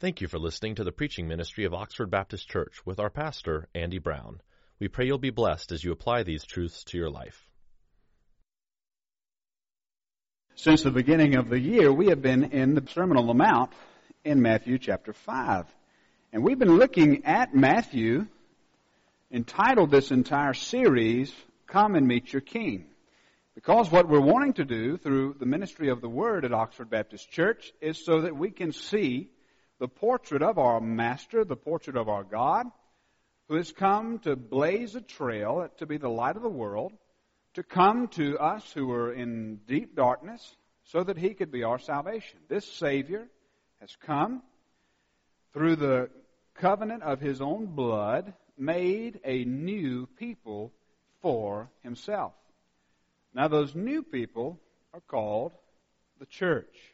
Thank you for listening to the preaching ministry of Oxford Baptist Church with our pastor, Andy Brown. We pray you'll be blessed as you apply these truths to your life. Since the beginning of the year, we have been in the Sermon on the Mount in Matthew chapter 5. And we've been looking at Matthew, entitled this entire series, Come and Meet Your King. Because what we're wanting to do through the ministry of the Word at Oxford Baptist Church is so that we can see the portrait of our Master, the portrait of our God, who has come to blaze a trail to be the light of the world, to come to us who are in deep darkness, so that he could be our salvation. This Savior has come through the covenant of his own blood, made a new people for himself. Now, those new people are called the church.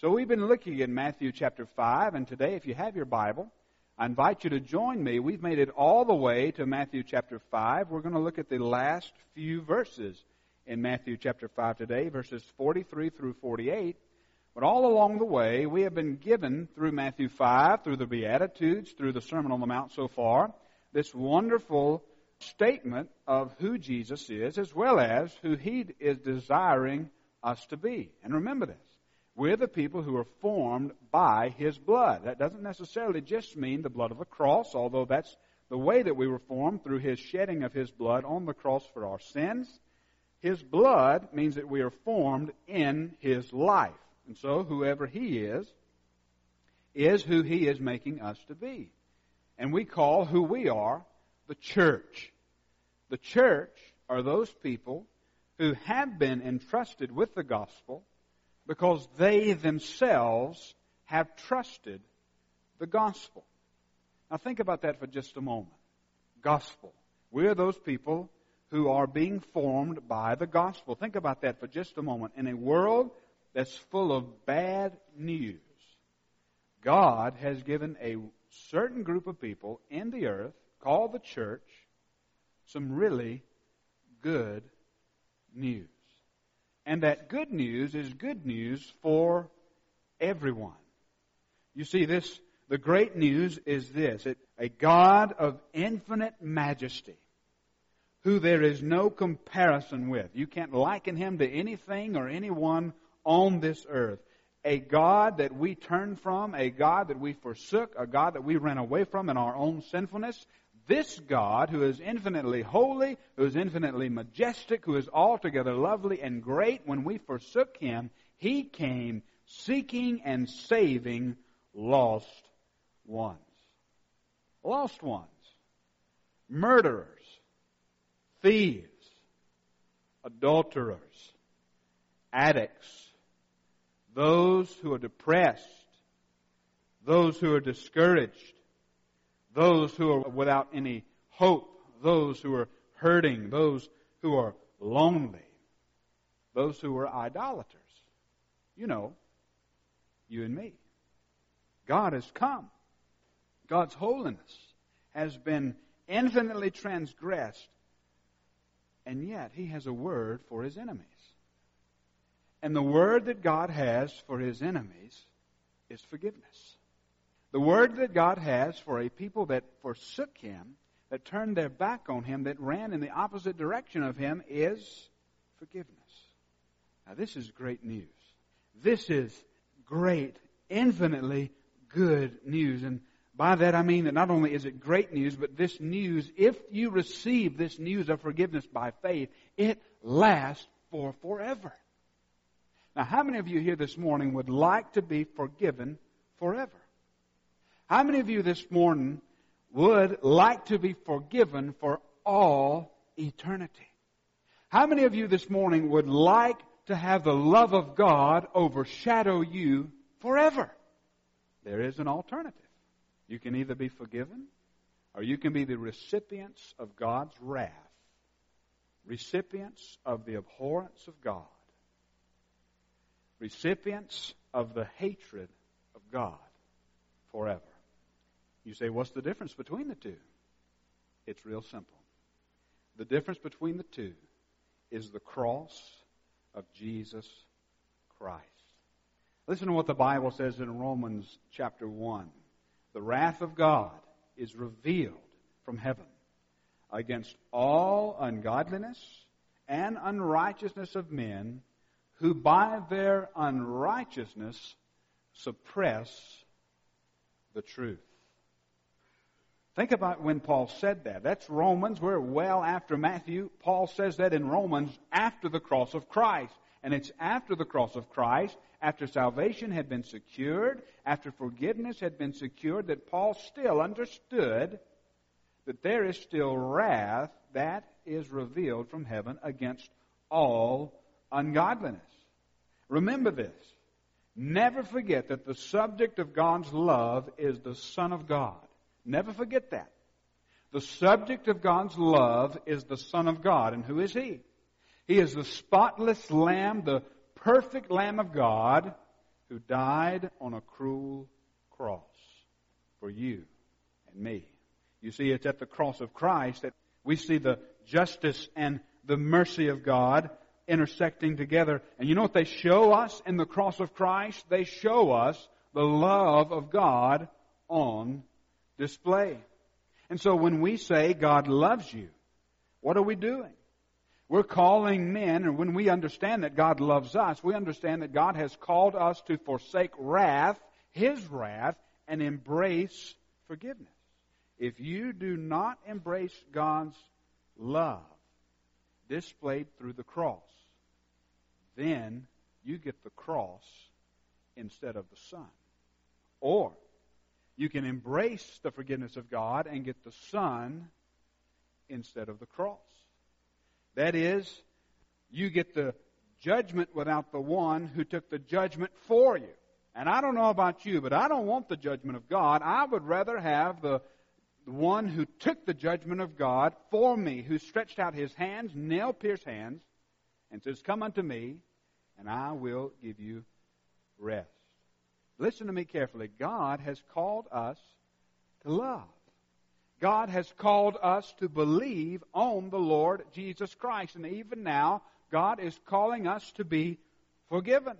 So we've been looking in Matthew chapter 5, and today, if you have your Bible, I invite you to join me. We've made it all the way to Matthew chapter 5. We're going to look at the last few verses in Matthew chapter 5 today, verses 43 through 48. But all along the way, we have been given through Matthew 5, through the Beatitudes, through the Sermon on the Mount so far, this wonderful statement of who Jesus is, as well as who He is desiring us to be. And remember this. We're the people who are formed by His blood. That doesn't necessarily just mean the blood of the cross, although that's the way that we were formed through His shedding of His blood on the cross for our sins. His blood means that we are formed in His life. And so whoever He is, is who He is making us to be. And we call who we are the church. The church are those people who have been entrusted with the gospel because they themselves have trusted the gospel. Now think about that for just a moment. Gospel. We are those people who are being formed by the gospel. Think about that for just a moment. In a world that's full of bad news, God has given a certain group of people in the earth, called the church, some really good news. And that good news is good news for everyone. You see, this, the great news is this it, a God of infinite majesty, who there is no comparison with. You can't liken him to anything or anyone on this earth. A God that we turn from, a God that we forsook, a God that we ran away from in our own sinfulness, this God, who is infinitely holy, who is infinitely majestic, who is altogether lovely and great, when we forsook him, he came seeking and saving lost ones. Lost ones. Murderers. Thieves. Adulterers. Addicts. Those who are depressed. Those who are discouraged those who are without any hope, those who are hurting, those who are lonely, those who are idolaters. You know, you and me. God has come. God's holiness has been infinitely transgressed, and yet He has a word for His enemies. And the word that God has for His enemies is forgiveness. The word that God has for a people that forsook Him, that turned their back on Him, that ran in the opposite direction of Him, is forgiveness. Now, this is great news. This is great, infinitely good news. And by that I mean that not only is it great news, but this news, if you receive this news of forgiveness by faith, it lasts for forever. Now, how many of you here this morning would like to be forgiven forever? How many of you this morning would like to be forgiven for all eternity? How many of you this morning would like to have the love of God overshadow you forever? There is an alternative. You can either be forgiven or you can be the recipients of God's wrath, recipients of the abhorrence of God, recipients of the hatred of God forever. You say, what's the difference between the two? It's real simple. The difference between the two is the cross of Jesus Christ. Listen to what the Bible says in Romans chapter 1. The wrath of God is revealed from heaven against all ungodliness and unrighteousness of men who by their unrighteousness suppress the truth. Think about when Paul said that. That's Romans. We're well after Matthew. Paul says that in Romans after the cross of Christ. And it's after the cross of Christ, after salvation had been secured, after forgiveness had been secured, that Paul still understood that there is still wrath that is revealed from heaven against all ungodliness. Remember this. Never forget that the subject of God's love is the Son of God. Never forget that. The subject of God's love is the Son of God. And who is He? He is the spotless Lamb, the perfect Lamb of God who died on a cruel cross for you and me. You see, it's at the cross of Christ that we see the justice and the mercy of God intersecting together. And you know what they show us in the cross of Christ? They show us the love of God on display. And so when we say God loves you, what are we doing? We're calling men, and when we understand that God loves us, we understand that God has called us to forsake wrath, His wrath, and embrace forgiveness. If you do not embrace God's love displayed through the cross, then you get the cross instead of the Son. Or you can embrace the forgiveness of God and get the Son instead of the cross. That is, you get the judgment without the one who took the judgment for you. And I don't know about you, but I don't want the judgment of God. I would rather have the, one who took the judgment of God for me, who stretched out his hands, nail pierced hands, and says, Come unto me, and I will give you rest. Listen to me carefully. God has called us to love. God has called us to believe on the Lord Jesus Christ. And even now, God is calling us to be forgiven.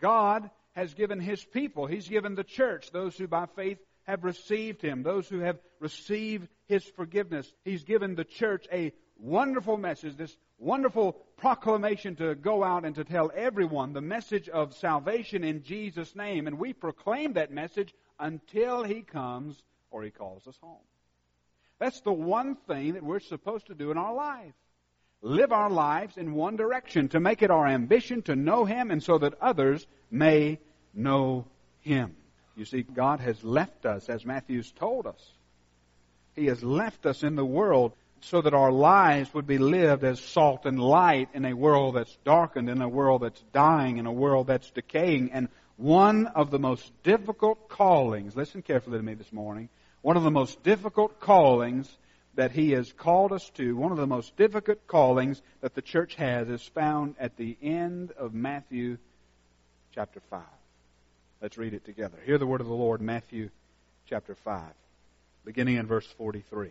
God has given His people, He's given the church, those who by faith have received Him, those who have received His forgiveness. He's given the church a wonderful message, this wonderful proclamation to go out and to tell everyone the message of salvation in Jesus' name. And we proclaim that message until He comes or He calls us home. That's the one thing that we're supposed to do in our life. Live our lives in one direction, to make it our ambition to know Him and so that others may know Him. You see, God has left us, as Matthew's told us. He has left us in the world so that our lives would be lived as salt and light in a world that's darkened, in a world that's dying, in a world that's decaying. And one of the most difficult callings, listen carefully to me this morning, one of the most difficult callings that He has called us to, one of the most difficult callings that the church has is found at the end of Matthew chapter 5. Let's read it together. Hear the word of the Lord, Matthew chapter 5, beginning in verse 43.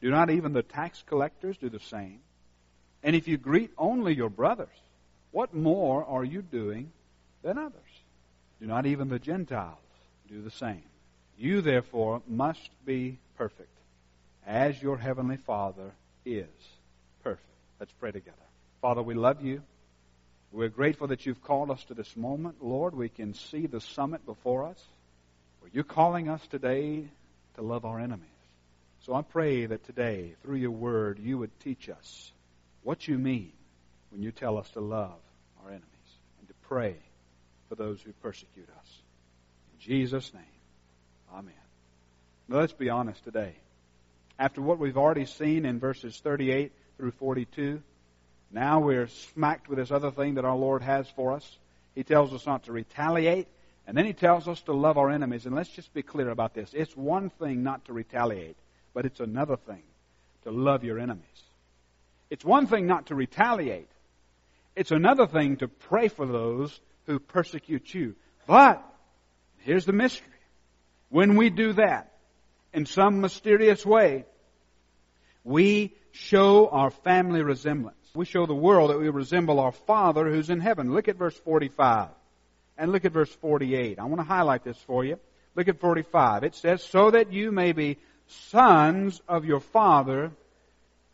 Do not even the tax collectors do the same? And if you greet only your brothers, what more are you doing than others? Do not even the Gentiles do the same? You therefore must be perfect, as your heavenly Father is perfect. Let's pray together. Father, we love you. We're grateful that you've called us to this moment. Lord, we can see the summit before us. You're calling us today to love our enemies. So I pray that today, through your word, you would teach us what you mean when you tell us to love our enemies and to pray for those who persecute us. In Jesus' name, amen. Now let's be honest today. After what we've already seen in verses 38 through 42, now we're smacked with this other thing that our Lord has for us. He tells us not to retaliate. And then he tells us to love our enemies. And let's just be clear about this. It's one thing not to retaliate, but it's another thing to love your enemies. It's one thing not to retaliate. It's another thing to pray for those who persecute you. But, here's the mystery. When we do that, in some mysterious way, we show our family resemblance. We show the world that we resemble our Father who's in heaven. Look at verse 45. And look at verse 48. I want to highlight this for you. Look at 45. It says, So that you may be sons of your Father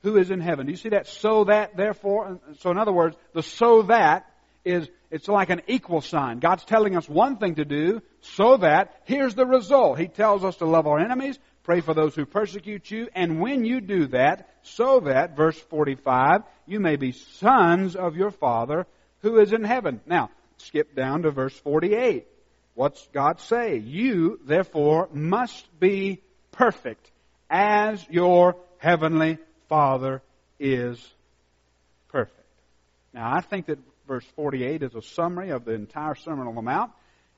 who is in heaven. Do you see that? So that, therefore. So in other words, the so that is, it's like an equal sign. God's telling us one thing to do, so that, here's the result. He tells us to love our enemies, Pray for those who persecute you. And when you do that, so that, verse 45, you may be sons of your Father who is in heaven. Now, skip down to verse 48. What's God say? You, therefore, must be perfect as your heavenly Father is perfect. Now, I think that verse 48 is a summary of the entire Sermon on the Mount.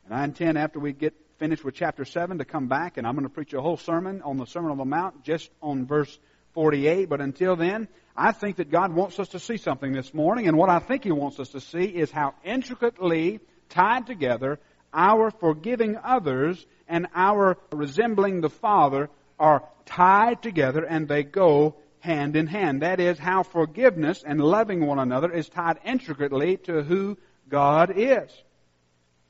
And I intend after we get finished with chapter 7 to come back, and I'm going to preach a whole sermon on the Sermon on the Mount just on verse 48. But until then, I think that God wants us to see something this morning, and what I think He wants us to see is how intricately tied together our forgiving others and our resembling the Father are tied together and they go hand in hand. That is how forgiveness and loving one another is tied intricately to who God is.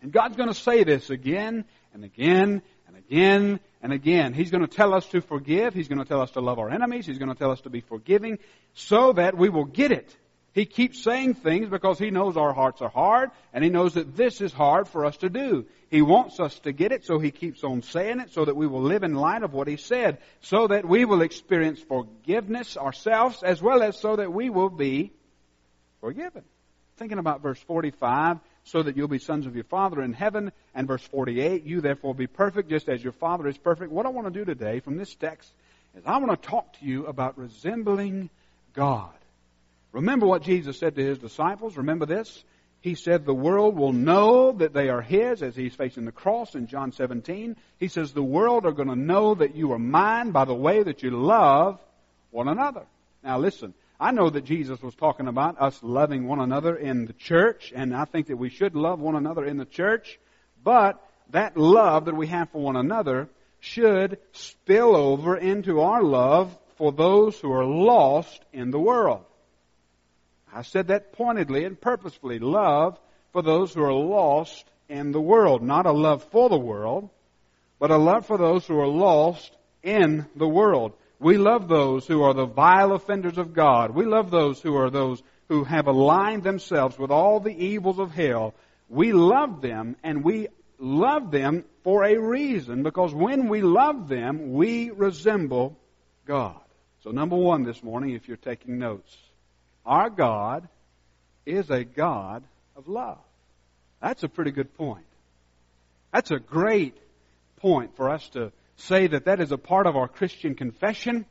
And God's going to say this again and again and again and again. He's going to tell us to forgive. He's going to tell us to love our enemies. He's going to tell us to be forgiving so that we will get it. He keeps saying things because he knows our hearts are hard and he knows that this is hard for us to do. He wants us to get it, so he keeps on saying it so that we will live in light of what he said, so that we will experience forgiveness ourselves as well as so that we will be forgiven. Thinking about verse 45, so that you'll be sons of your Father in heaven. And verse 48, you therefore be perfect just as your Father is perfect. What I want to do today from this text is I want to talk to you about resembling God. Remember what Jesus said to his disciples? Remember this? He said, The world will know that they are His as He's facing the cross in John 17. He says, The world are going to know that you are mine by the way that you love one another. Now listen, I know that Jesus was talking about us loving one another in the church, and I think that we should love one another in the church, but that love that we have for one another should spill over into our love for those who are lost in the world. I said that pointedly and purposefully. Love for those who are lost in the world. Not a love for the world, but a love for those who are lost in the world. We love those who are the vile offenders of God. We love those who are those who have aligned themselves with all the evils of hell. We love them and we love them for a reason because when we love them, we resemble God. So number one this morning, if you're taking notes, our God is a God of love. That's a pretty good point. That's a great point for us to say that that is a part of our Christian confession.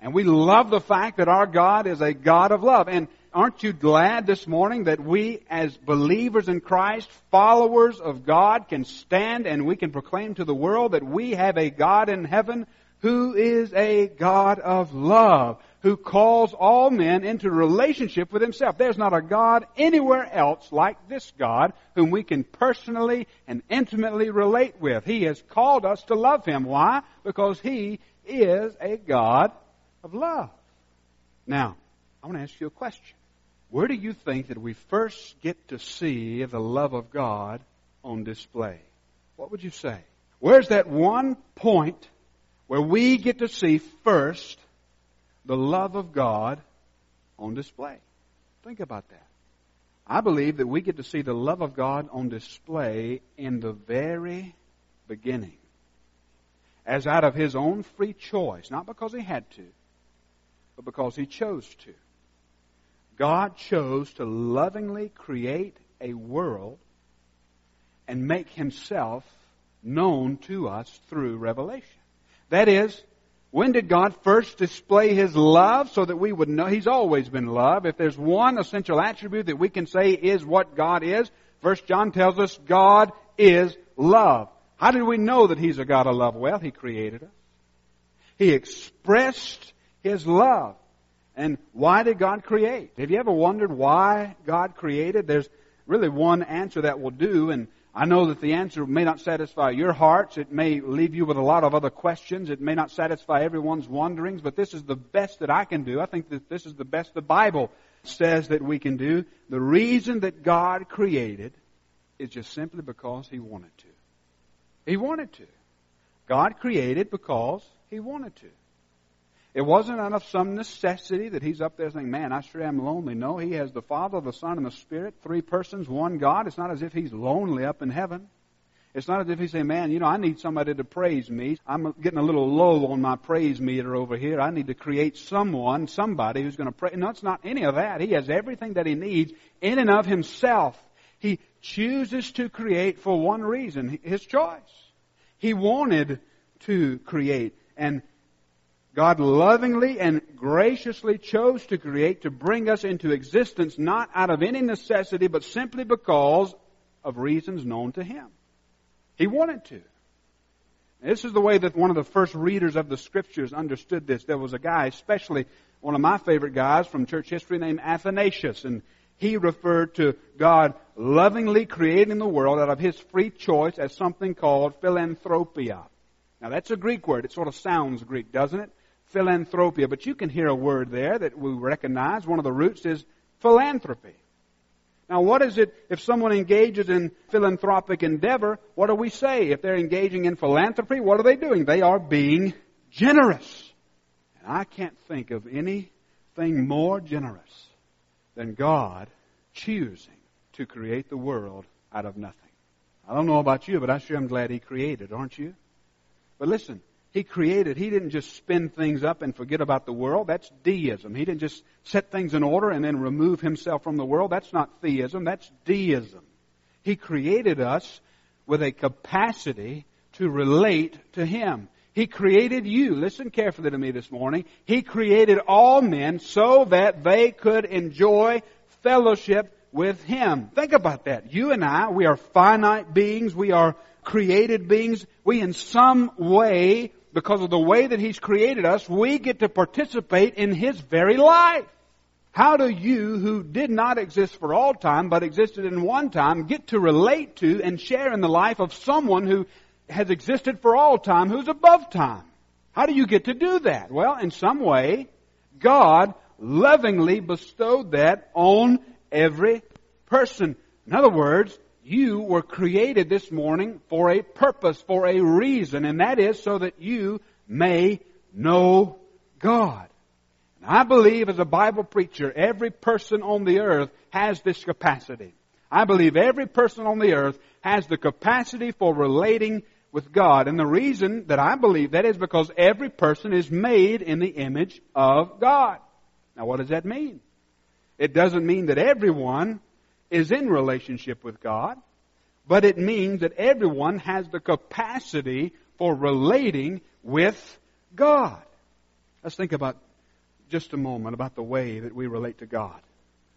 And we love the fact that our God is a God of love. And aren't you glad this morning that we as believers in Christ, followers of God, can stand and we can proclaim to the world that we have a God in heaven who is a God of love, who calls all men into relationship with himself. There's not a God anywhere else like this God whom we can personally and intimately relate with. He has called us to love him. Why? Because he is a God of love. Now, I want to ask you a question. Where do you think that we first get to see the love of God on display? What would you say? Where's that one point where we get to see first the love of God on display. Think about that. I believe that we get to see the love of God on display in the very beginning. As out of His own free choice, not because He had to, but because He chose to. God chose to lovingly create a world and make Himself known to us through revelation. That is, when did God first display His love so that we would know He's always been love? If there's one essential attribute that we can say is what God is, First John tells us God is love. How did we know that He's a God of love? Well, He created us. He expressed His love. And why did God create? Have you ever wondered why God created? There's really one answer that will do, and I know that the answer may not satisfy your hearts. It may leave you with a lot of other questions. It may not satisfy everyone's wanderings, but this is the best that I can do. I think that this is the best the Bible says that we can do. The reason that God created is just simply because He wanted to. He wanted to. God created because He wanted to. It wasn't out of some necessity that he's up there saying, Man, I sure am lonely. No, he has the Father, the Son, and the Spirit, three persons, one God. It's not as if he's lonely up in heaven. It's not as if he's saying, Man, you know, I need somebody to praise me. I'm getting a little low on my praise meter over here. I need to create someone, somebody who's going to pray. No, it's not any of that. He has everything that he needs in and of himself. He chooses to create for one reason, his choice. He wanted to create. And God lovingly and graciously chose to create to bring us into existence not out of any necessity, but simply because of reasons known to Him. He wanted to. This is the way that one of the first readers of the Scriptures understood this. There was a guy, especially one of my favorite guys from church history named Athanasius, and he referred to God lovingly creating the world out of His free choice as something called philanthropia. Now that's a Greek word. It sort of sounds Greek, doesn't it? Philanthropia, but you can hear a word there that we recognize. One of the roots is philanthropy. Now, what is it if someone engages in philanthropic endeavor? What do we say? If they're engaging in philanthropy, what are they doing? They are being generous. And I can't think of anything more generous than God choosing to create the world out of nothing. I don't know about you, but I sure am glad He created, aren't you? But listen, he created, He didn't just spin things up and forget about the world. That's deism. He didn't just set things in order and then remove Himself from the world. That's not theism. That's deism. He created us with a capacity to relate to Him. He created you. Listen carefully to me this morning. He created all men so that they could enjoy fellowship with Him. Think about that. You and I, we are finite beings. We are created beings. We in some way because of the way that He's created us, we get to participate in His very life. How do you, who did not exist for all time, but existed in one time, get to relate to and share in the life of someone who has existed for all time, who's above time? How do you get to do that? Well, in some way, God lovingly bestowed that on every person. In other words, you were created this morning for a purpose, for a reason, and that is so that you may know God. And I believe as a Bible preacher, every person on the earth has this capacity. I believe every person on the earth has the capacity for relating with God. And the reason that I believe that is because every person is made in the image of God. Now what does that mean? It doesn't mean that everyone is in relationship with God, but it means that everyone has the capacity for relating with God. Let's think about just a moment about the way that we relate to God.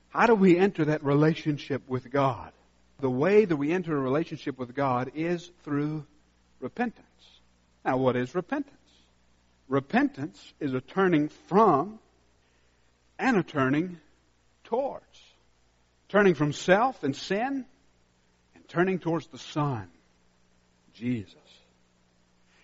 How do we enter that relationship with God? The way that we enter a relationship with God is through repentance. Now, what is repentance? Repentance is a turning from and a turning towards turning from self and sin and turning towards the Son, Jesus.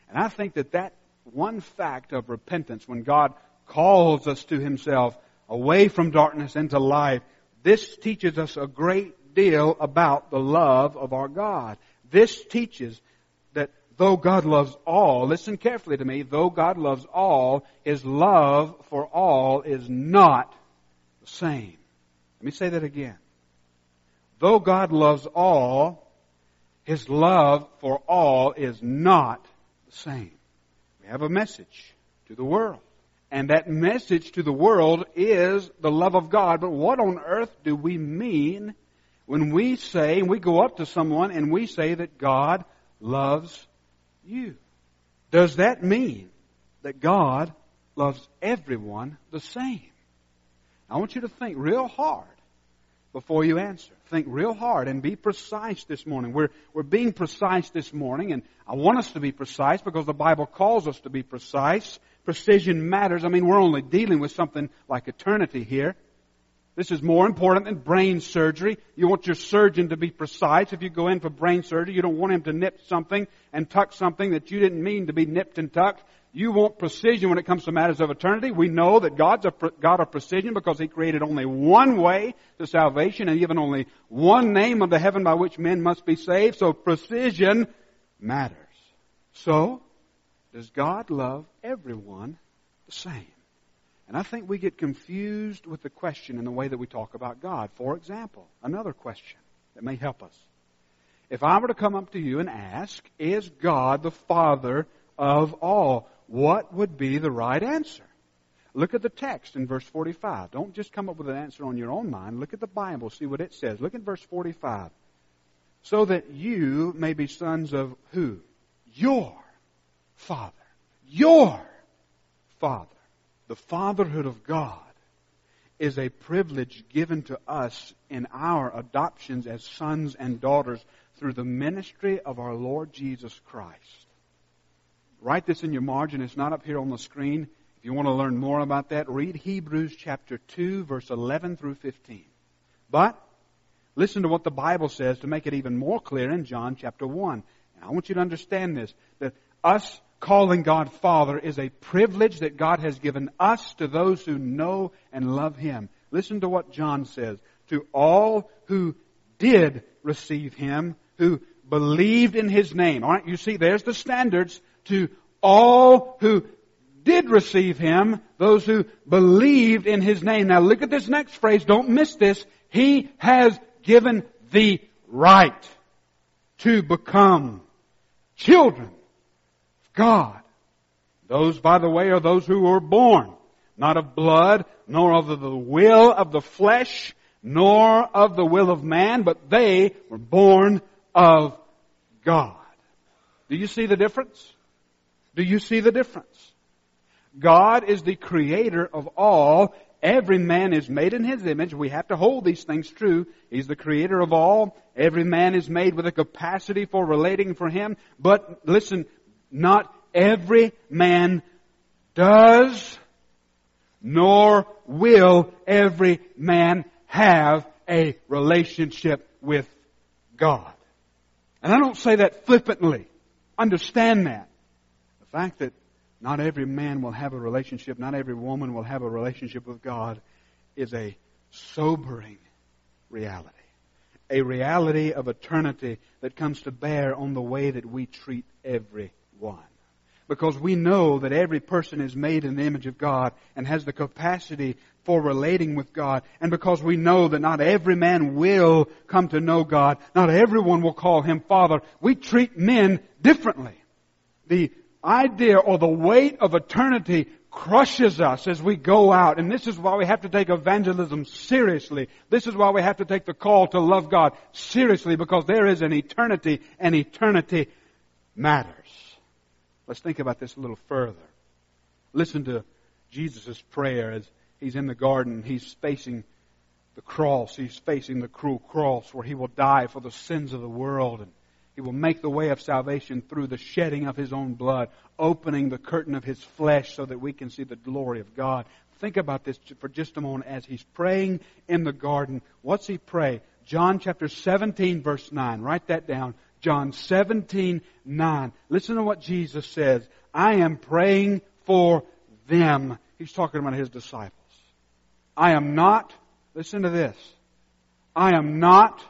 And I think that that one fact of repentance, when God calls us to Himself away from darkness into life, this teaches us a great deal about the love of our God. This teaches that though God loves all, listen carefully to me, though God loves all, His love for all is not the same. Let me say that again. Though God loves all, His love for all is not the same. We have a message to the world. And that message to the world is the love of God. But what on earth do we mean when we say, and we go up to someone and we say that God loves you? Does that mean that God loves everyone the same? I want you to think real hard before you answer. Think real hard and be precise this morning. We're, we're being precise this morning, and I want us to be precise because the Bible calls us to be precise. Precision matters. I mean, we're only dealing with something like eternity here. This is more important than brain surgery. You want your surgeon to be precise. If you go in for brain surgery, you don't want him to nip something and tuck something that you didn't mean to be nipped and tucked. You want precision when it comes to matters of eternity. We know that God's a God of precision because He created only one way to salvation and given only one name of the heaven by which men must be saved. So precision matters. So, does God love everyone the same? And I think we get confused with the question in the way that we talk about God. For example, another question that may help us. If I were to come up to you and ask, is God the Father of all? What would be the right answer? Look at the text in verse 45. Don't just come up with an answer on your own mind. Look at the Bible, see what it says. Look at verse 45. So that you may be sons of who? Your Father. Your Father. The fatherhood of God is a privilege given to us in our adoptions as sons and daughters through the ministry of our Lord Jesus Christ. Write this in your margin. It's not up here on the screen. If you want to learn more about that, read Hebrews chapter 2, verse 11 through 15. But listen to what the Bible says to make it even more clear in John chapter 1. And I want you to understand this, that us calling God Father is a privilege that God has given us to those who know and love Him. Listen to what John says. To all who did receive Him, who believed in His name. Alright, you see, there's the standards to all who did receive him, those who believed in his name. Now look at this next phrase. Don't miss this. He has given the right to become children of God. Those, by the way, are those who were born, not of blood, nor of the will of the flesh, nor of the will of man, but they were born of God. Do you see the difference? Do you see the difference? God is the creator of all. Every man is made in His image. We have to hold these things true. He's the creator of all. Every man is made with a capacity for relating for Him. But listen, not every man does, nor will every man have a relationship with God. And I don't say that flippantly. Understand that fact that not every man will have a relationship, not every woman will have a relationship with God is a sobering reality. A reality of eternity that comes to bear on the way that we treat everyone. Because we know that every person is made in the image of God and has the capacity for relating with God. And because we know that not every man will come to know God, not everyone will call Him Father, we treat men differently. The idea or the weight of eternity crushes us as we go out. And this is why we have to take evangelism seriously. This is why we have to take the call to love God seriously because there is an eternity and eternity matters. Let's think about this a little further. Listen to Jesus' prayer as he's in the garden. He's facing the cross. He's facing the cruel cross where he will die for the sins of the world. And he will make the way of salvation through the shedding of His own blood, opening the curtain of His flesh so that we can see the glory of God. Think about this for just a moment as He's praying in the garden. What's He pray? John chapter 17 verse 9. Write that down. John 17, 9. Listen to what Jesus says. I am praying for them. He's talking about His disciples. I am not, listen to this. I am not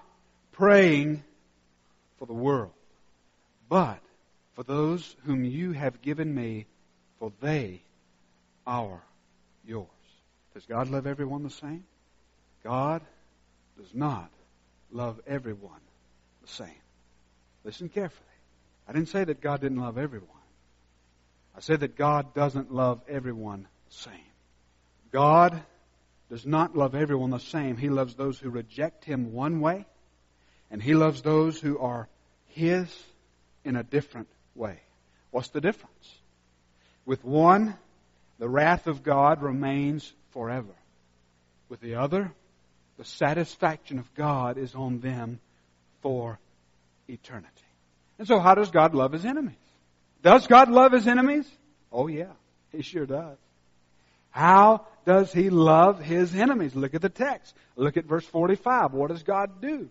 praying for the world, but for those whom you have given me, for they are yours. Does God love everyone the same? God does not love everyone the same. Listen carefully. I didn't say that God didn't love everyone. I said that God doesn't love everyone the same. God does not love everyone the same. He loves those who reject Him one way, and He loves those who are his in a different way. What's the difference? With one, the wrath of God remains forever. With the other, the satisfaction of God is on them for eternity. And so how does God love his enemies? Does God love his enemies? Oh yeah, he sure does. How does he love his enemies? Look at the text. Look at verse 45. What does God do?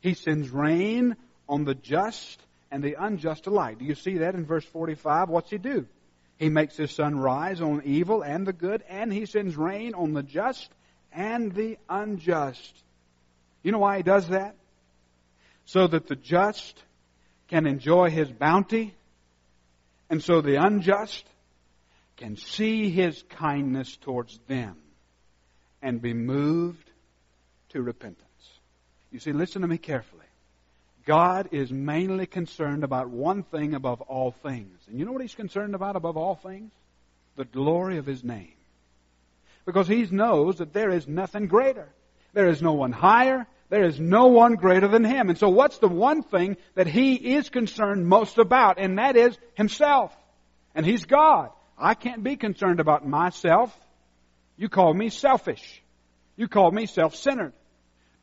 He sends rain on the just and the unjust alike. Do you see that in verse 45? What's he do? He makes his sun rise on evil and the good, and he sends rain on the just and the unjust. You know why he does that? So that the just can enjoy his bounty, and so the unjust can see his kindness towards them and be moved to repentance. You see, listen to me carefully. God is mainly concerned about one thing above all things. And you know what he's concerned about above all things? The glory of his name. Because he knows that there is nothing greater. There is no one higher. There is no one greater than him. And so what's the one thing that he is concerned most about? And that is himself. And he's God. I can't be concerned about myself. You call me selfish. You call me self-centered.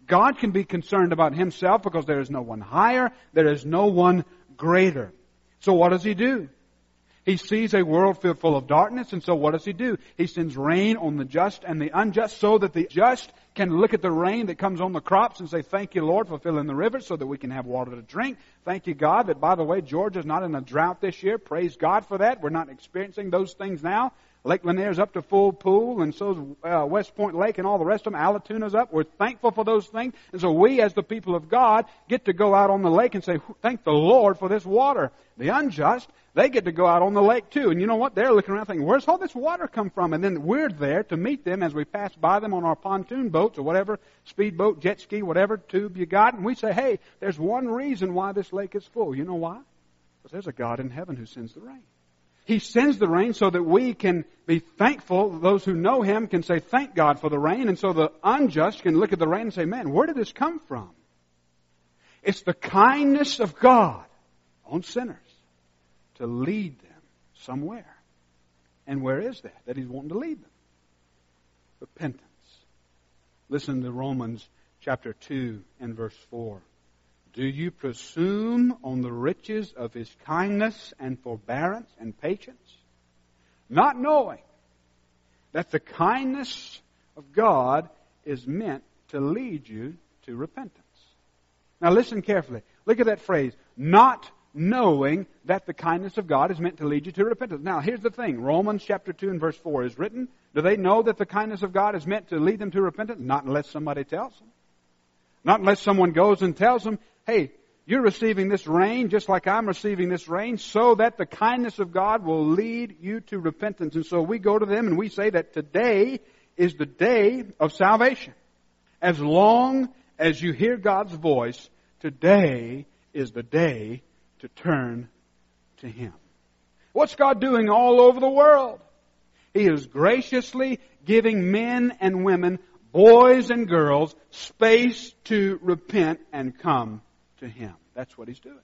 God can be concerned about himself because there is no one higher, there is no one greater. So what does he do? He sees a world filled full of darkness, and so what does he do? He sends rain on the just and the unjust so that the just can look at the rain that comes on the crops and say, Thank you, Lord, for filling the rivers so that we can have water to drink. Thank you, God, that by the way, Georgia's not in a drought this year. Praise God for that. We're not experiencing those things now. Lake Lanier's up to full pool, and so's uh, West Point Lake and all the rest of them. Allatoona up. We're thankful for those things. And so we, as the people of God, get to go out on the lake and say, thank the Lord for this water. The unjust, they get to go out on the lake too. And you know what? They're looking around thinking, where's all this water come from? And then we're there to meet them as we pass by them on our pontoon boats or whatever, speedboat, jet ski, whatever tube you got. And we say, hey, there's one reason why this lake is full. You know why? Because there's a God in heaven who sends the rain. He sends the rain so that we can be thankful. Those who know Him can say, thank God for the rain. And so the unjust can look at the rain and say, man, where did this come from? It's the kindness of God on sinners to lead them somewhere. And where is that? That He's wanting to lead them. Repentance. Listen to Romans chapter 2 and verse 4. Do you presume on the riches of his kindness and forbearance and patience, not knowing that the kindness of God is meant to lead you to repentance? Now listen carefully. Look at that phrase, not knowing that the kindness of God is meant to lead you to repentance. Now, here's the thing. Romans chapter 2 and verse 4 is written. Do they know that the kindness of God is meant to lead them to repentance? Not unless somebody tells them. Not unless someone goes and tells them, hey, you're receiving this rain just like I'm receiving this rain so that the kindness of God will lead you to repentance. And so we go to them and we say that today is the day of salvation. As long as you hear God's voice, today is the day to turn to Him. What's God doing all over the world? He is graciously giving men and women, boys and girls, space to repent and come to Him. That's what He's doing.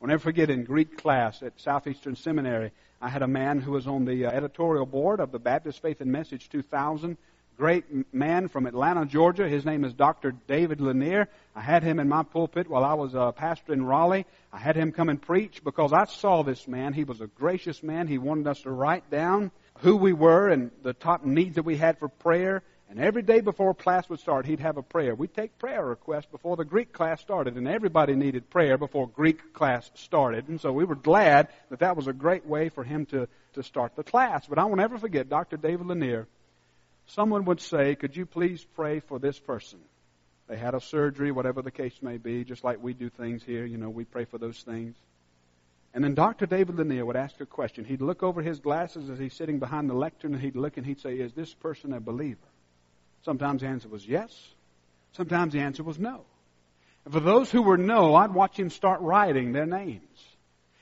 I'll never forget in Greek class at Southeastern Seminary, I had a man who was on the uh, editorial board of the Baptist Faith and Message 2000. Great man from Atlanta, Georgia. His name is Dr. David Lanier. I had him in my pulpit while I was a pastor in Raleigh. I had him come and preach because I saw this man. He was a gracious man. He wanted us to write down who we were and the top needs that we had for prayer. And every day before class would start, he'd have a prayer. We'd take prayer requests before the Greek class started, and everybody needed prayer before Greek class started. And so we were glad that that was a great way for him to, to start the class. But I will never forget Dr. David Lanier. Someone would say, Could you please pray for this person? They had a surgery, whatever the case may be, just like we do things here. You know, we pray for those things. And then Dr. David Lanier would ask a question. He'd look over his glasses as he's sitting behind the lectern, and he'd look and he'd say, Is this person a believer? Sometimes the answer was yes. Sometimes the answer was no. And for those who were no, I'd watch him start writing their names.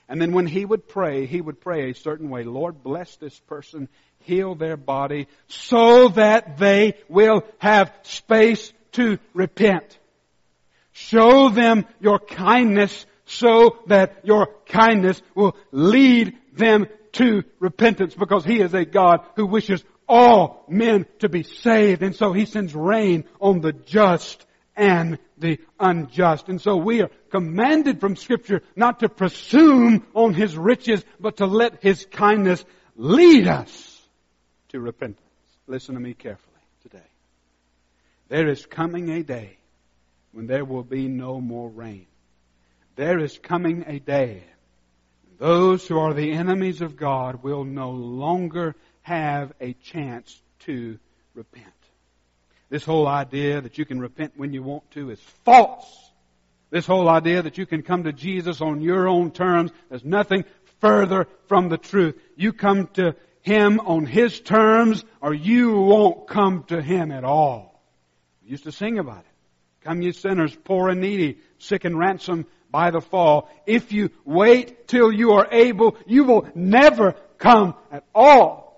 And then when he would pray, he would pray a certain way. Lord, bless this person, heal their body, so that they will have space to repent. Show them your kindness so that your kindness will lead them to repentance because he is a God who wishes all men to be saved. And so he sends rain on the just and the unjust. And so we are commanded from scripture not to presume on his riches, but to let his kindness lead us to repentance. Listen to me carefully today. There is coming a day when there will be no more rain. There is coming a day those who are the enemies of God will no longer have a chance to repent. This whole idea that you can repent when you want to is false. This whole idea that you can come to Jesus on your own terms, there's nothing further from the truth. You come to Him on His terms or you won't come to Him at all. We used to sing about it. Come ye sinners, poor and needy, sick and ransomed by the fall. If you wait till you are able, you will never come at all.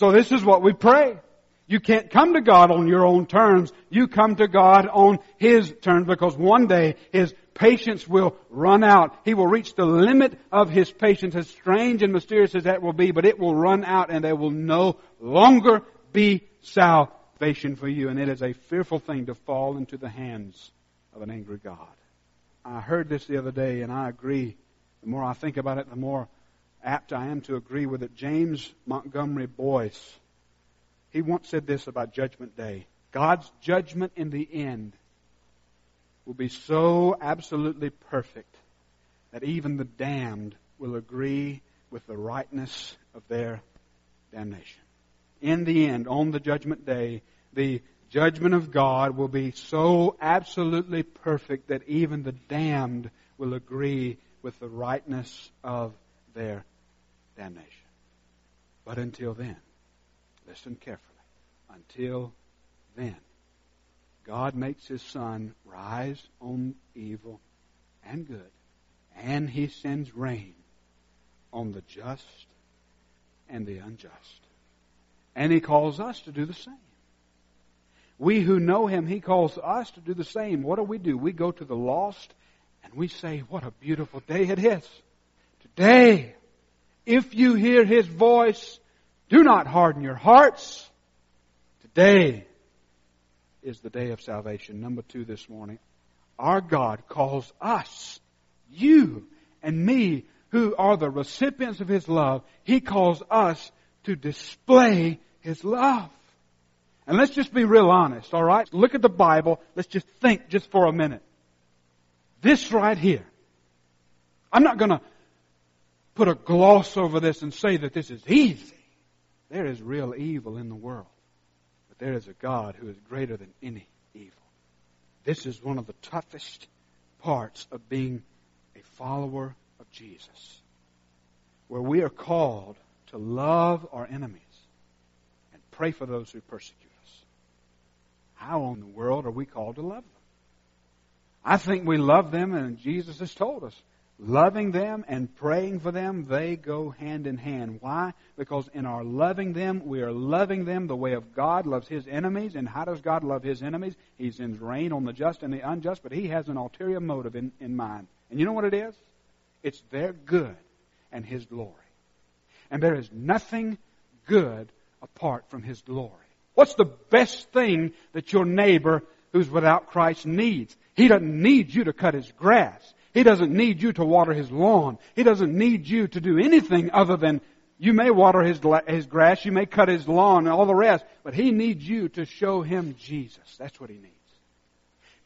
So this is what we pray. You can't come to God on your own terms. You come to God on His terms because one day His patience will run out. He will reach the limit of His patience, as strange and mysterious as that will be, but it will run out and there will no longer be salvation for you. And it is a fearful thing to fall into the hands of an angry God. I heard this the other day, and I agree. The more I think about it, the more apt I am to agree with it. James Montgomery Boice, he once said this about Judgment Day God's judgment in the end will be so absolutely perfect that even the damned will agree with the rightness of their damnation. In the end, on the judgment day, the judgment of God will be so absolutely perfect that even the damned will agree with the rightness of their damnation. But until then, listen carefully. Until then, God makes his sun rise on evil and good, and he sends rain on the just and the unjust. And he calls us to do the same. We who know Him, He calls us to do the same. What do we do? We go to the lost and we say, What a beautiful day it is. Today, if you hear His voice, do not harden your hearts. Today is the day of salvation. Number two this morning. Our God calls us, you and me, who are the recipients of His love, He calls us to display His love. And let's just be real honest, all right? Look at the Bible. Let's just think just for a minute. This right here. I'm not going to put a gloss over this and say that this is easy. There is real evil in the world. But there is a God who is greater than any evil. This is one of the toughest parts of being a follower of Jesus. Where we are called to love our enemies and pray for those who persecute. Us. How in the world are we called to love them? I think we love them, and Jesus has told us. Loving them and praying for them, they go hand in hand. Why? Because in our loving them, we are loving them the way of God loves His enemies. And how does God love His enemies? He sends rain on the just and the unjust, but He has an ulterior motive in, in mind. And you know what it is? It's their good and His glory. And there is nothing good apart from His glory. What's the best thing that your neighbor who's without Christ needs? He doesn't need you to cut his grass. He doesn't need you to water his lawn. He doesn't need you to do anything other than you may water his, his grass, you may cut his lawn and all the rest, but he needs you to show him Jesus. That's what he needs.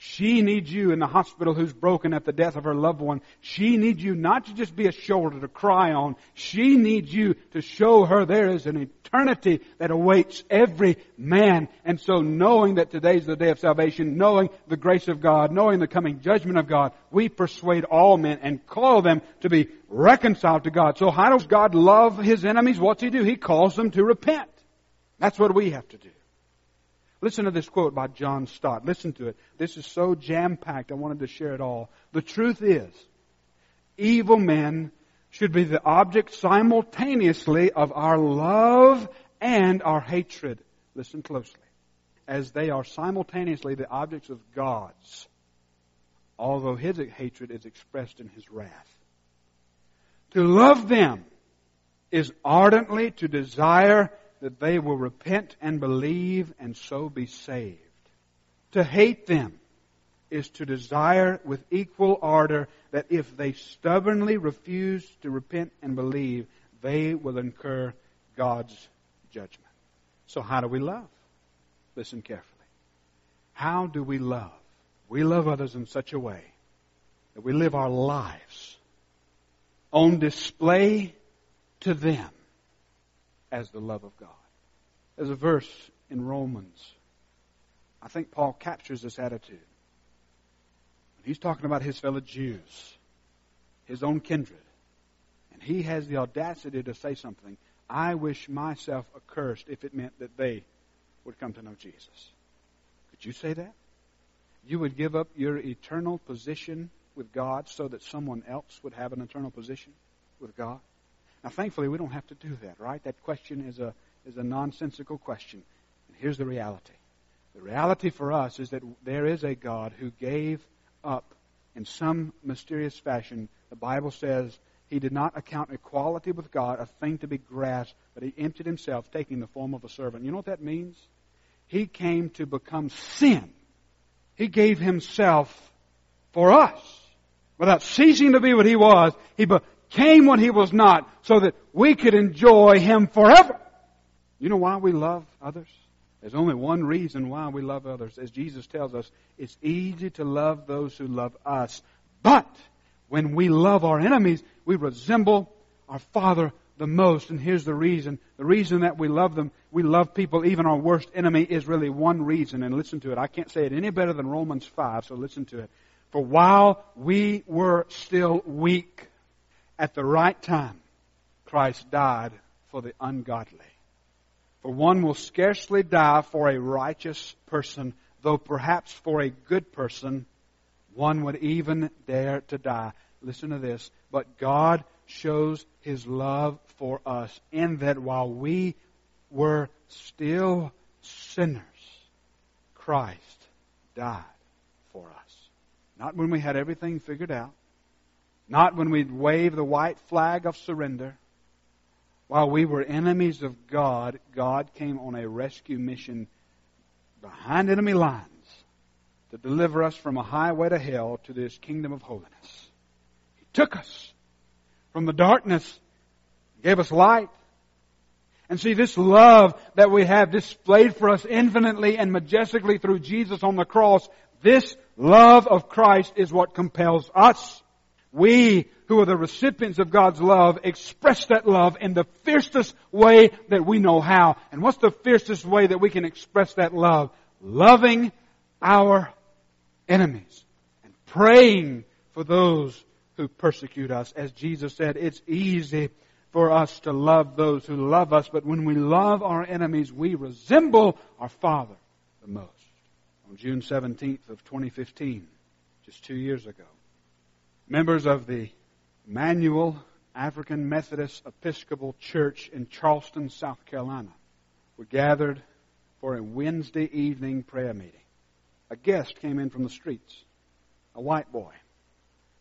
She needs you in the hospital who's broken at the death of her loved one. She needs you not to just be a shoulder to cry on. She needs you to show her there is an eternity that awaits every man. And so knowing that today's the day of salvation, knowing the grace of God, knowing the coming judgment of God, we persuade all men and call them to be reconciled to God. So how does God love His enemies? What's He do? He calls them to repent. That's what we have to do. Listen to this quote by John Stott. Listen to it. This is so jam packed, I wanted to share it all. The truth is, evil men should be the object simultaneously of our love and our hatred. Listen closely. As they are simultaneously the objects of God's, although his hatred is expressed in his wrath. To love them is ardently to desire that they will repent and believe and so be saved. To hate them is to desire with equal ardor that if they stubbornly refuse to repent and believe, they will incur God's judgment. So how do we love? Listen carefully. How do we love? We love others in such a way that we live our lives on display to them as the love of God. There's a verse in Romans. I think Paul captures this attitude. He's talking about his fellow Jews, his own kindred. And he has the audacity to say something. I wish myself accursed if it meant that they would come to know Jesus. Could you say that? You would give up your eternal position with God so that someone else would have an eternal position with God? Now, thankfully, we don't have to do that, right? That question is a, is a nonsensical question. And here's the reality. The reality for us is that there is a God who gave up in some mysterious fashion. The Bible says he did not account equality with God a thing to be grasped, but he emptied himself, taking the form of a servant. You know what that means? He came to become sin. He gave himself for us. Without ceasing to be what he was, he became what he was not so that we could enjoy him forever. You know why we love others? There's only one reason why we love others. As Jesus tells us, it's easy to love those who love us. But when we love our enemies, we resemble our Father the most. And here's the reason. The reason that we love them, we love people, even our worst enemy, is really one reason. And listen to it. I can't say it any better than Romans 5, so listen to it. For while we were still weak, at the right time, Christ died for the ungodly. For one will scarcely die for a righteous person, though perhaps for a good person one would even dare to die. Listen to this. But God shows His love for us in that while we were still sinners, Christ died for us. Not when we had everything figured out. Not when we'd wave the white flag of surrender. While we were enemies of God, God came on a rescue mission behind enemy lines to deliver us from a highway to hell to this kingdom of holiness. He took us from the darkness, gave us light. And see, this love that we have displayed for us infinitely and majestically through Jesus on the cross, this love of Christ is what compels us. We who are the recipients of God's love express that love in the fiercest way that we know how. And what's the fiercest way that we can express that love? Loving our enemies and praying for those who persecute us. As Jesus said, it's easy for us to love those who love us, but when we love our enemies, we resemble our Father the most. On June 17th of 2015, just two years ago, members of the Emanuel African Methodist Episcopal Church in Charleston, South Carolina, were gathered for a Wednesday evening prayer meeting. A guest came in from the streets, a white boy.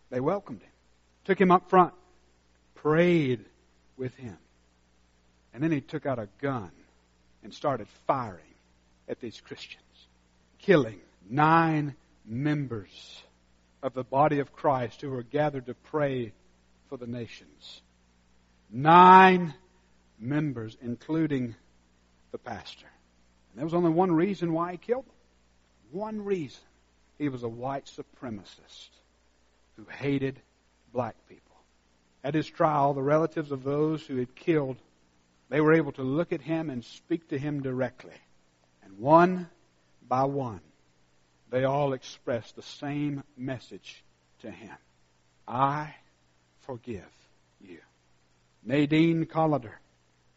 They welcomed him, took him up front, prayed with him. And then he took out a gun and started firing at these Christians, killing nine members of the body of Christ who were gathered to pray for the nations. Nine members, including the pastor. And there was only one reason why he killed them. One reason. He was a white supremacist who hated black people. At his trial, the relatives of those who had killed, they were able to look at him and speak to him directly. And one by one, they all expressed the same message to him. I forgive you. Nadine Collier,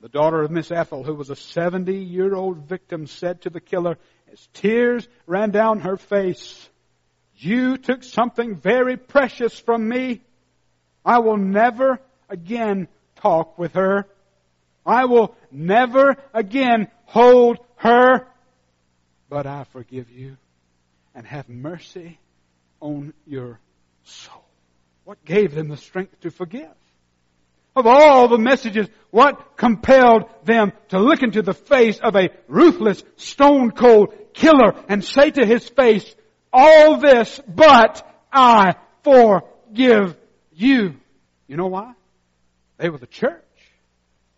the daughter of Miss Ethel, who was a 70 year old victim, said to the killer as tears ran down her face, You took something very precious from me. I will never again talk with her. I will never again hold her. But I forgive you and have mercy on your soul. What gave them the strength to forgive? Of all the messages, what compelled them to look into the face of a ruthless, stone cold killer and say to his face, all this, but I forgive you. You know why? They were the church.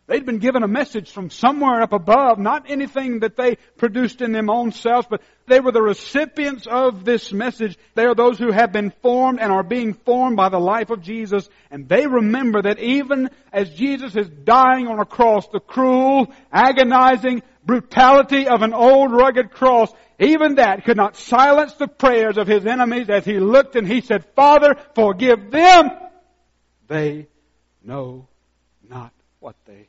They'd been given a message from somewhere up above, not anything that they produced in their own selves, but they were the recipients of this message. They are those who have been formed and are being formed by the life of Jesus, and they remember that even as Jesus is dying on a cross, the cruel, agonizing brutality of an old rugged cross, even that could not silence the prayers of his enemies as he looked and he said, Father, forgive them. They know not what they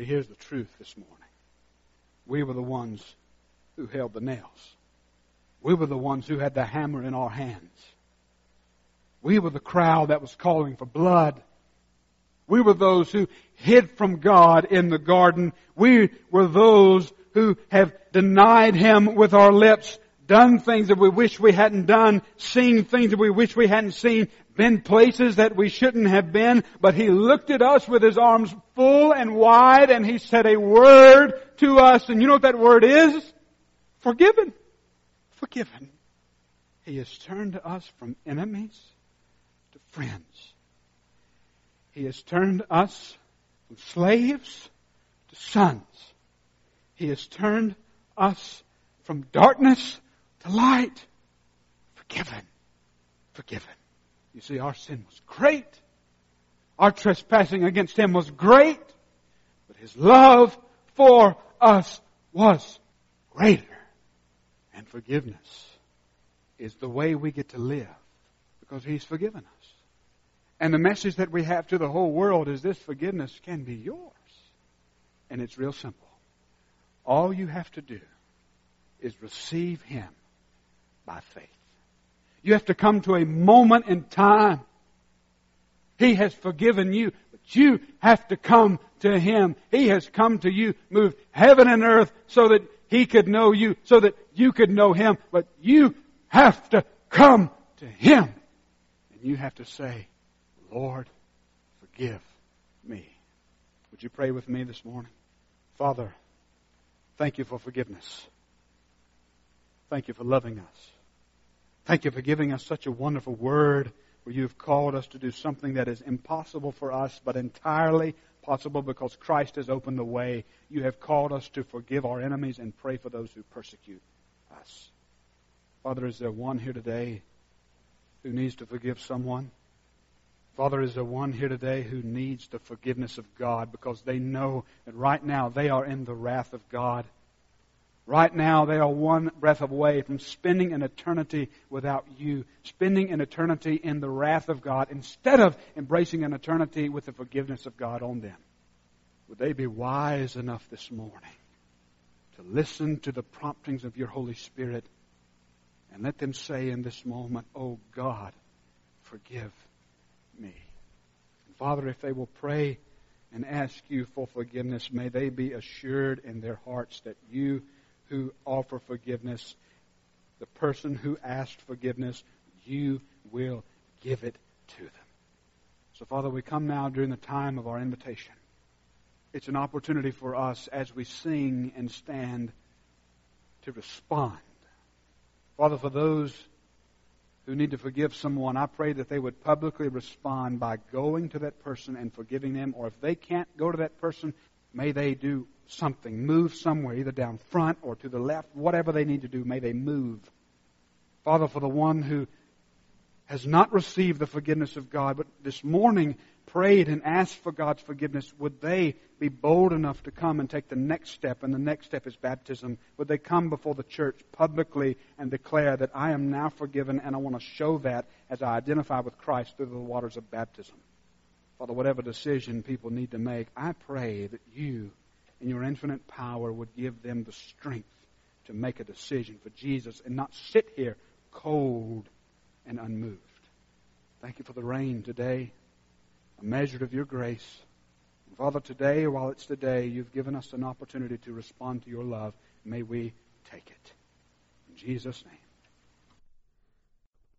here's the truth this morning. We were the ones who held the nails. We were the ones who had the hammer in our hands. We were the crowd that was calling for blood. We were those who hid from God in the garden. We were those who have denied Him with our lips, done things that we wish we hadn't done, seen things that we wish we hadn't seen, been places that we shouldn't have been, but He looked at us with His arms full and wide and He said a word to us. And you know what that word is? Forgiven. Forgiven. He has turned us from enemies to friends. He has turned us from slaves to sons. He has turned us from darkness to light. Forgiven. Forgiven. You see, our sin was great. Our trespassing against Him was great. But His love for us was greater. And forgiveness is the way we get to live because He's forgiven us. And the message that we have to the whole world is this forgiveness can be yours. And it's real simple. All you have to do is receive Him by faith. You have to come to a moment in time. He has forgiven you, but you have to come to Him. He has come to you, moved heaven and earth so that He could know you, so that you could know Him, but you have to come to Him. And you have to say, Lord, forgive me. Would you pray with me this morning? Father, thank you for forgiveness. Thank you for loving us. Thank you for giving us such a wonderful word where you've called us to do something that is impossible for us, but entirely possible because Christ has opened the way. You have called us to forgive our enemies and pray for those who persecute us. Father, is there one here today who needs to forgive someone? Father, is there one here today who needs the forgiveness of God because they know that right now they are in the wrath of God? Right now, they are one breath away from spending an eternity without you, spending an eternity in the wrath of God instead of embracing an eternity with the forgiveness of God on them. Would they be wise enough this morning to listen to the promptings of your Holy Spirit and let them say in this moment, Oh God, forgive me. And Father, if they will pray and ask you for forgiveness, may they be assured in their hearts that you who offer forgiveness, the person who asked forgiveness, you will give it to them. So, Father, we come now during the time of our invitation. It's an opportunity for us as we sing and stand to respond. Father, for those who need to forgive someone, I pray that they would publicly respond by going to that person and forgiving them, or if they can't go to that person, may they do something, move somewhere, either down front or to the left, whatever they need to do, may they move. Father, for the one who has not received the forgiveness of God, but this morning prayed and asked for God's forgiveness, would they be bold enough to come and take the next step? And the next step is baptism. Would they come before the church publicly and declare that I am now forgiven and I want to show that as I identify with Christ through the waters of baptism? Father, whatever decision people need to make, I pray that you in your infinite power would give them the strength to make a decision for Jesus and not sit here cold and unmoved. Thank you for the rain today, a measure of your grace. Father, today, while it's today, you've given us an opportunity to respond to your love. May we take it. In Jesus' name.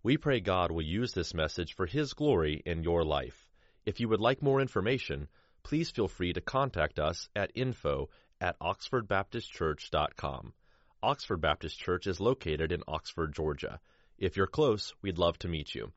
We pray God will use this message for His glory in your life. If you would like more information, please feel free to contact us at info at oxfordbaptistchurch.com. Oxford Baptist Church is located in Oxford, Georgia. If you're close, we'd love to meet you.